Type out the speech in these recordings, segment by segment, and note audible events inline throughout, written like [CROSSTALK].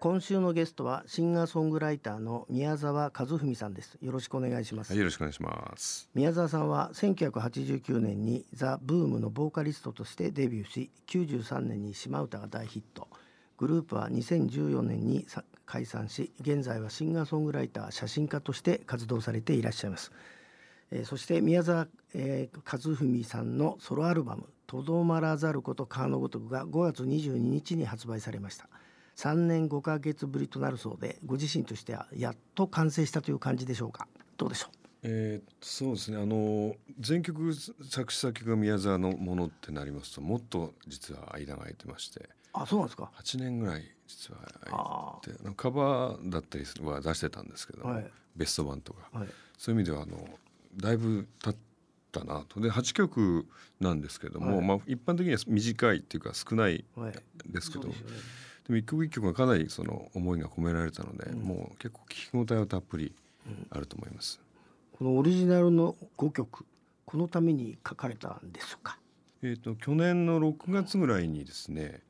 今週のゲストはシンガーソングライターの宮沢和文さんです。よろしくお願いします、はい、よろしくお願いします。宮沢さんは1989年にザ・ブームのボーカリストとしてデビューし93年に島唄が大ヒット。グループは2014年にさ解散し現在はシンガーソングライター写真家として活動されていらっしゃいます、えーそして宮沢、えー和文さんのソロアルバム「とどまらざること川のごとく」が5月22日に発売されました。3年5ヶ月ぶりとなるそうでご自身としてはやっと完成したという感じでしょうか？どうでしょう？えーそうですね。あの全曲作詞作曲が宮沢のものってなりますと、もっと実は間が空いてまして、あそうなんですか。8年ぐらい実はあ空いてて、カバーだったりは出してたんですけども、はい。ベスト版とか、はい。そういう意味ではあのだいぶ経ったなと。で8曲なんですけども、はい。まあ一般的には短いっていうか少ないはい。ですけど、そうでも一曲一曲がかなりその思いが込められたので、もう結構聞き応えはたっぷりあると思います。このオリジナルの5曲このために書かれたんですか？えー、と去年の6月ぐらいにですね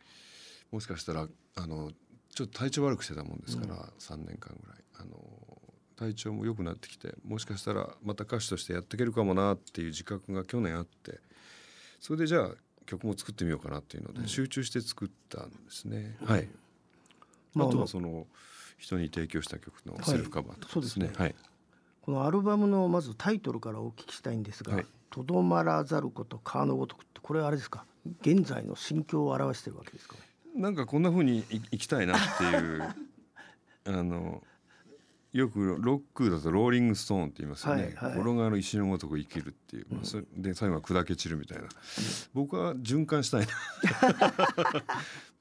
もしかしたらあのちょっと体調悪くしてたもんですから、3年間ぐらい。あの体調も良くなってきてもしかしたらまた歌手としてやっていけるかもなっていう自覚が去年あってそれでじゃあ曲も作ってみようかなっていうので、集中して作ったんですね。はい、まああとはその人に提供した曲のセルフカバーとかですね。そうですはい。このアルバムのまずタイトルからお聞きしたいんですがはい「とどまらざること川のごとく」ってこれはあれですか？現在の心境を表してるわけですか？ねなんかこんな風にい [LAUGHS] 生きたいなっていうあのよくロックだとローリングストーンって言いますよね、はいはい。転がる石のごとく生きるっていう、まあ、それで最後は砕け散るみたいな、僕は循環したいな。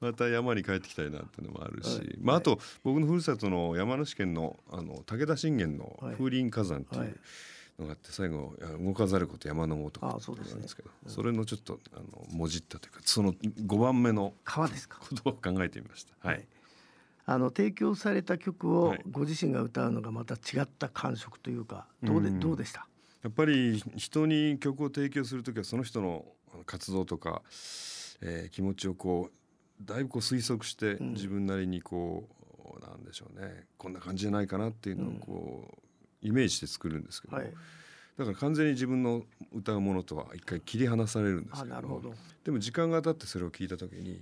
[LAUGHS] また山に帰ってきたいなっていうのもあるし、はい。まあ、あと僕のふるさとの山梨県のあの武田信玄の風林火山っていはいうのがあって最後「いや動かざること山のごとく」あそうですねなんですけどそれのちょっとあのもじったというかその5番目の川ですか。ことを考えてみました。はい。あの提供された曲をはい。ご自身が歌うのがまた違った感触というかどうでうんどうでした？やっぱり人に曲を提供するときはその人の活動とか、えー気持ちをこうだいぶこう推測してん。自分なりにこう、なんでしょうね。こんな感じじゃないかなっていうのをこう、イメージして作るんですけど、はい。だから完全に自分の歌うものとは一回切り離されるんですけど。あなるほど。でも時間が経ってそれを聞いた時に、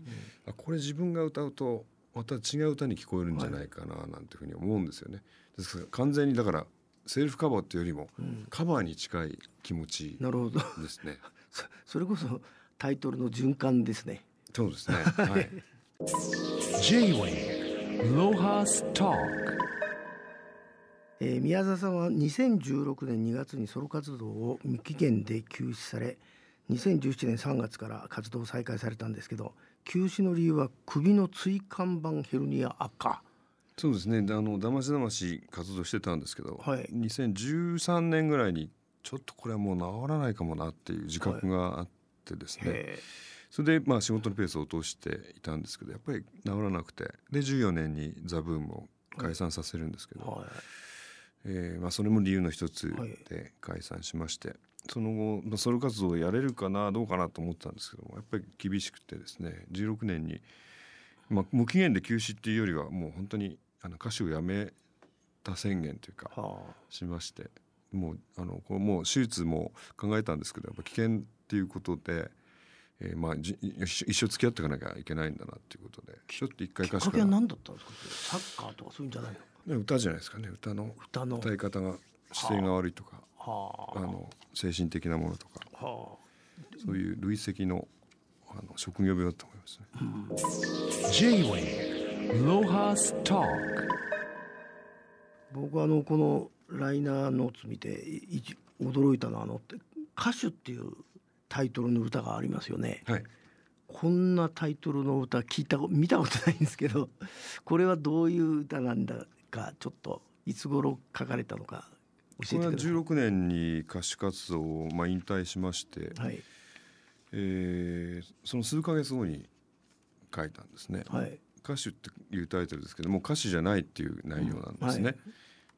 あこれ自分が歌うとまた違う歌に聞こえるんじゃないかななんていうふうに思うんですよね。ですから完全にだからセルフカバーっていうよりも、カバーに近い気持ちなるほどですね。[LAUGHS] そそれこそタイトルの循環ですねそうですね。はい。J-Way ロハストえー宮沢さんは2016年2月にソロ活動を無期限で休止され2017年3月から活動を再開されたんですけど休止の理由は首の椎間板ヘルニア悪化。そうですね。であのだましだまし活動してたんですけど、はい。2013年ぐらいにちょっとこれはもう治らないかもなっていう自覚があってですね。へそれでまあ仕事のペースを落としていたんですけどやっぱり治らなくてで14年にザ・ブームを解散させるんですけど、ーはい。えーまあ、それも理由の一つはい。で解散しまして、その後、まあ、ソロ活動をやれるかなどうかなと思ったんですけどもやっぱり厳しくてですね16年に、まあ、無期限で休止っていうよりはもう本当にあの歌手を辞めた宣言というかはしましてもうあのこれもう手術も考えたんですけどやっぱ危険っていうことで。えーまあ、じ一生付き合っていかなきゃいけないんだなっていうことでちょっと一回あきっかけは歌手から、何だったんですか？サッカーとかそういうんじゃない歌じゃないですかね歌の。歌の。歌い方が姿勢が悪いとかはあの精神的なものとかあはそういう累積のあの職業病だと思いますね。J-Way ロハスト僕はあのこのライナーノーツ見て驚いたのはあの歌手っていうタイトルの歌がありますよね。はい。こんなタイトルの歌聞いたこ見たことないんですけどこれはどういう歌なんだかちょっといつ頃書かれたのか教えてください。16年に歌手活動をまあ引退しまして、はい。えーその数ヶ月後に書いたんですね。はい。歌手っていうタイトルですけども歌手じゃないっていう内容なんですね。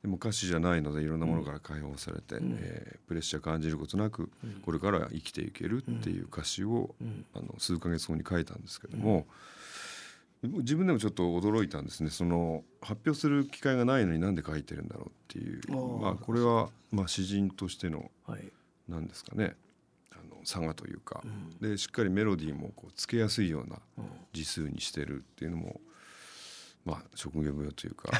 でも歌手じゃないのでいろんなものから解放されて、えープレッシャー感じることなく、これから生きていけるっていう歌詞を、あの数ヶ月後に書いたんですけども、自分でもちょっと驚いたんですね。その発表する機会がないのになんで書いてるんだろうっていう。まあこれは、まあ、詩人としてのはい。なんですかね。あの差がというか、でしっかりメロディーもこうつけやすいような字数にしてるっていうのもまあ職業病というか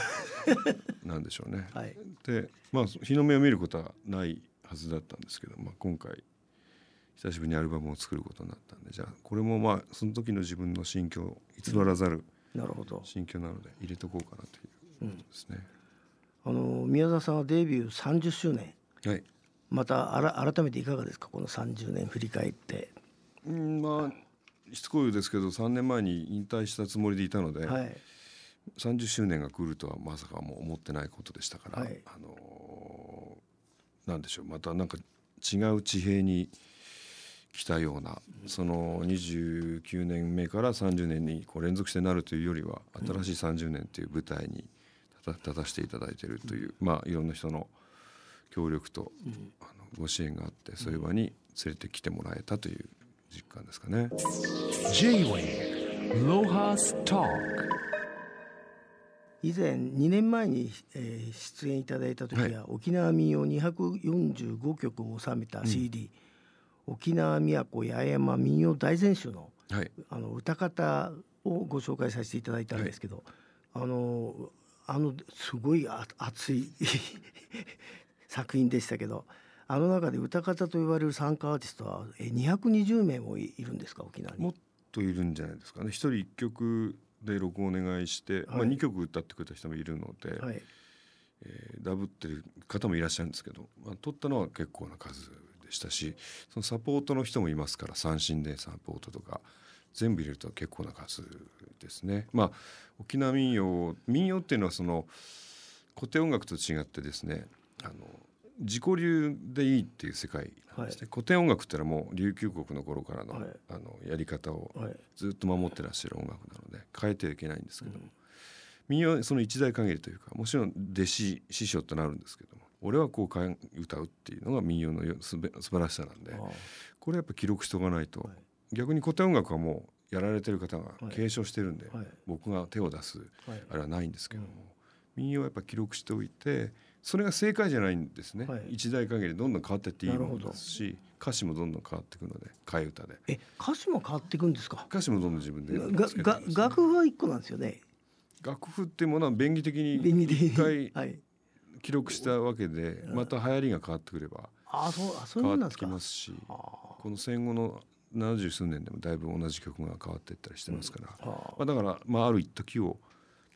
[LAUGHS] なんでしょうね。はい。でまあ日の目を見ることはないはずだったんですけど、まあ、今回久しぶりにアルバムを作ることになったんでじゃあこれもまあその時の自分の心境偽らざる心境なので入れとこうかなということですね。あの宮沢さんはデビュー30周年。はい。またあら改めていかがですか？この30年振り返って。うんまあしつこいですけど3年前に引退したつもりでいたので、はい。30周年が来るとはまさかもう思ってないことでしたから、はい。あのーなんでしょう。またなんか違う地平に来たような、その29年目から30年にこう連続してなるというよりは新しい30年という舞台に立た立たせていただいているという、まあいろんな人の協力と、あのご支援があってそういう場に連れてきてもらえたという実感ですかね。J-Wave Lohas Talk 以前2年前に、えー出演いただいた時は、沖縄民謡245曲を収めた CD、沖縄都八重山民謡大全集のはい。あの歌方をご紹介させていただいたんですけど、あのあのすごいあ熱い [LAUGHS] 作品でしたけどあの中で歌方と言われる参加アーティストはえ220名もいいるんですか沖縄に？もっといるんじゃないですかね。一人一曲で録音お願いして、まあ、はい2曲歌ってくれた人もいるので、はい。えーダブってる方もいらっしゃるんですけど、まあ、取ったのは結構な数でしたしそのサポートの人もいますから三振でサポートとか全部入れると結構な数ですね。まあ沖縄民謡民謡っていうのはその古典音楽と違ってですねあの自己流でいいっていう世界なんですね、古典音楽ってのはもう琉球国の頃からの,、はい。あのやり方をはい。ずっと守ってらっしゃる音楽なので変えてはいけないんですけども、民謡はその一代限りというかもちろん弟子師匠となるんですけども俺はこう歌うっていうのが民謡のよすべ素晴らしさなんであこれやっぱ記録しておかないと、はい。逆に古典音楽はもうやられてる方がはい。継承してるんで、はい。僕が手を出すはい。あれはないんですけども、民謡はやっぱ記録しておいてそれが正解じゃないんですね、はい。一代限りどんどん変わっていっていいものですし歌詞もどんどん変わっていくので替え歌でえ歌詞も変わっていくんですか？歌詞もどんどん自分でね。楽譜は一個なんですよね。楽譜っていうものは便宜的に。一回はい。記録したわけでまた流行りが変わってくれば変わってきもんなんですか？ますしあこの戦後の70数年でもだいぶ同じ曲が変わっていったりしてますから、あまあ、だから、まあ、ある一時を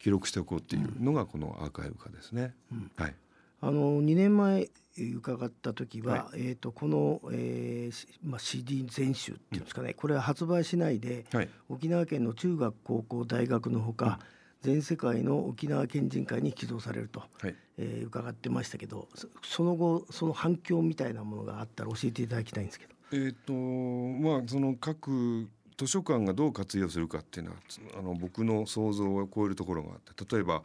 記録しておこうっていうのがこのアーカイブ化ですね。はい、あの2年前えー伺った時は、はえー、とこの、えーしまあ、CD 全集っていうんですかね、これは発売しないで、はい。沖縄県の中学高校大学のほか、全世界の沖縄県人会に寄贈されると、はい。えー伺ってましたけどそその後その反響みたいなものがあったら教えていただきたいんですけど。えっ、とまあその各図書館がどう活用するかっていうのはつあの僕の想像を超えるところがあって例えば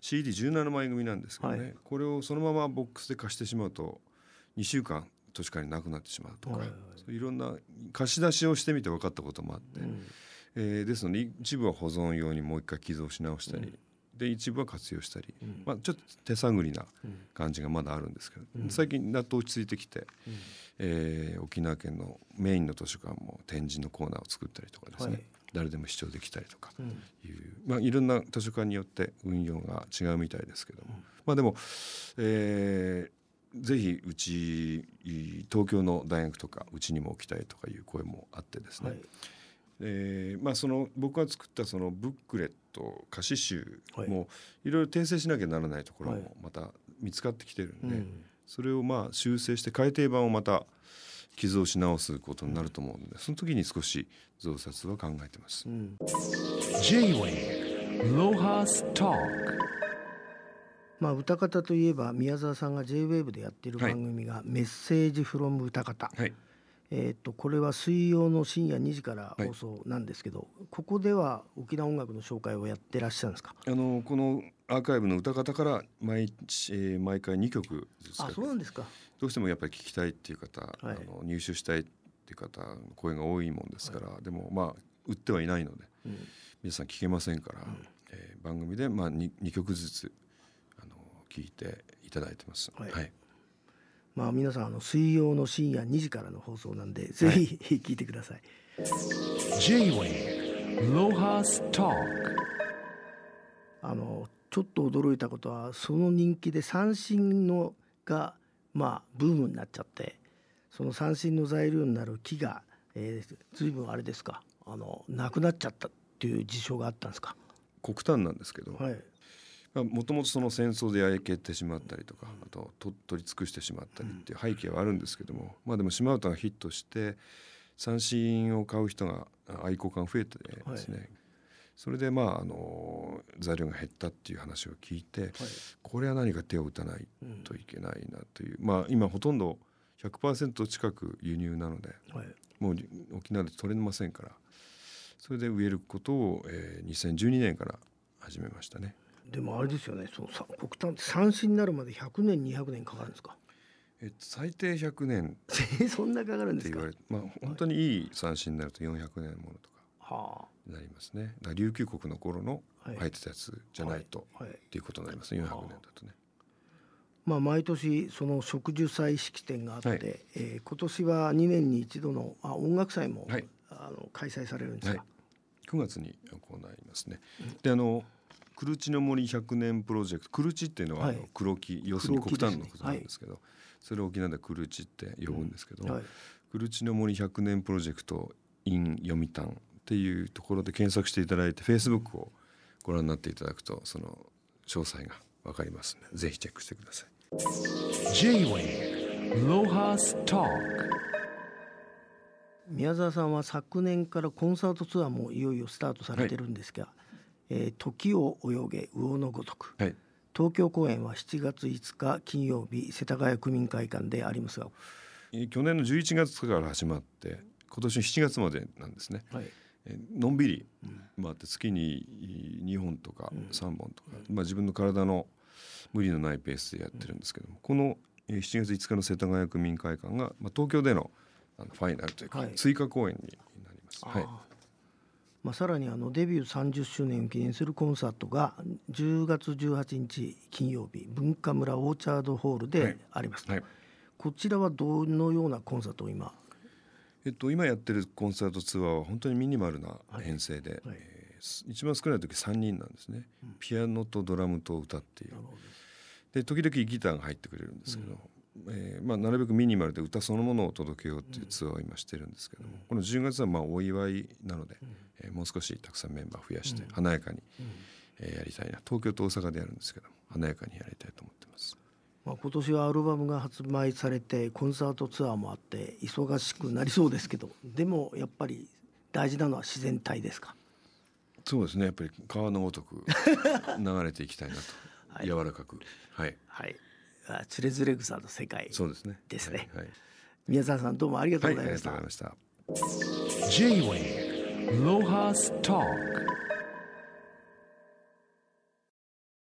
CD17 枚組なんですけどね、はい。これをそのままボックスで貸してしまうと2週間図書館になくなってしまうとか、はい。そういろんな貸し出しをしてみて分かったこともあって、うんえーですので一部は保存用にもう一回寄贈し直したり、で一部は活用したり、まあ、ちょっと手探りな感じがまだあるんですけど、最近やっと落ち着いてきて、えー沖縄県のメインの図書館も展示のコーナーを作ったりとかですね、はい。誰でも視聴できたりとかいう、まあ、いろんな図書館によって運用が違うみたいですけども、まあでも、えーぜひうち東京の大学とかうちにも置きたいとかいう声もあってですね、はいえーまあ、その僕が作ったそのブックレット歌詞集はい。もいろいろ訂正しなきゃならないところはい。もまた見つかってきてるんで、うん。それをまあ修正して改訂版をまた寄贈し直すことになると思うのでその時に少し増刷は考えてます。うん。J-Wave Lohas Talk まあ、歌方といえば宮沢さんが JWAVE でやっているはい番組が「メッセージフロム歌方」はいえー、とこれは水曜の深夜2時から放送なんですけど、ここでは沖縄音楽の紹介をやってらっしゃるんですか？あのこのアーカイブの歌方から毎日、えー毎回2曲ずつあそうなんですか。どうしてもやっぱり聞きたいっていう方、はい。あの入手したいっていう方の声が多いもんですから、でもまあ売ってはいないので、うん。皆さん聞けませんから、えー番組でまあ 2, 2曲ずつあの聞いていただいてます。はい。はいまあ皆さんあの水曜の深夜2時からの放送なんでぜひ聞いてください。J-Wave Lohas Talk あのちょっと驚いたことはその人気で三振のがまあブームになっちゃってその三振の材料になる木が、えー、随分あれですかあのなくなっちゃったっていう事象があったんですか？黒炭なんですけど、はいもともとその戦争で焼けてしまったりとかあとと取り尽くしてしまったりっていう背景はあるんですけども、まあでも島唄がヒットして三振を買う人があ愛好家が増えてですね、それでまああの材料が減ったっていう話を聞いて、これは何か手を打たないといけないなという、まあ今ほとんど100%近く輸入なのではい。もう沖縄で取れませんから。それで植えることを、えー2012年から始めましたね。でもあれですよねそのさ黒炭って三振になるまで100年200年かかるんですか？えっと、最低100年。[LAUGHS] そんなかかるんですか？まあ、本当にいい三振になると400年ものとかなりますね。だから琉球国の頃のはい。入ってたやつじゃないと、あはい。っていうことになりますね。400年だとね。まあ、毎年その植樹祭式典があって、はい。えー今年は2年に一度のあ音楽祭も、はい。あの開催されるんですか、はい、9月に行いますね。であのクルチの森100年プロジェクトクルチっていうのは、はい。あの黒木要するに黒炭のことなんですけど、それを沖縄でクルチって呼ぶんですけど、はい。クルチの森100年プロジェクト in 読谷っていうところで検索していただいて Facebook をご覧になっていただくとその詳細がわかりますのでぜひチェックしてください。Talk 宮沢さんは昨年からコンサートツアーもいよいよスタートされてるんですが「えー時を泳げ魚のごとく」はい。東京公演は7月5日金曜日世田谷区民会館でありますが、えー去年の11月から始まって今年の7月までなんですね。はい。えーのんびり回って月に2本とか3本とか、まあ、自分の体の無理のないペースでやってるんですけどもこのえー7月5日の世田谷区民会館が、まあ、東京でのあのファイナルというか、はい。追加公演になります。はい。あまあ、さらにあのデビュー30周年を記念するコンサートが10月18日金曜日文化村オーチャードホールはでい。あります、はい。こちらはどのようなコンサートを今？えっと、今やってるコンサートツアーは本当にミニマルな編成で、はい。えーす一番少ない時3人なんですね、ピアノとドラムと歌っていう。で時々ギターが入ってくれるんですけど、えーまあ、なるべくミニマルで歌そのものを届けようっていうツアーを今してるんですけども、この10月はまあお祝いなので、えーもう少したくさんメンバー増やして華やかに、えーやりたいな。東京と大阪でやるんですけども華やかにやりたいと思ってます。まあ、今年はアルバムが発売されてコンサートツアーもあって忙しくなりそうですけどでもやっぱり大事なのは自然体ですか？そうですね。やっぱり川のごとく [LAUGHS] 流れていきたいなと、柔らかく。はい。はい。あつれづれ草の世界そうですね。ですね。はい、はい。宮沢さんどうもありがとはい、あうございまりがとうした、ございました。J-Wave Lohas Talk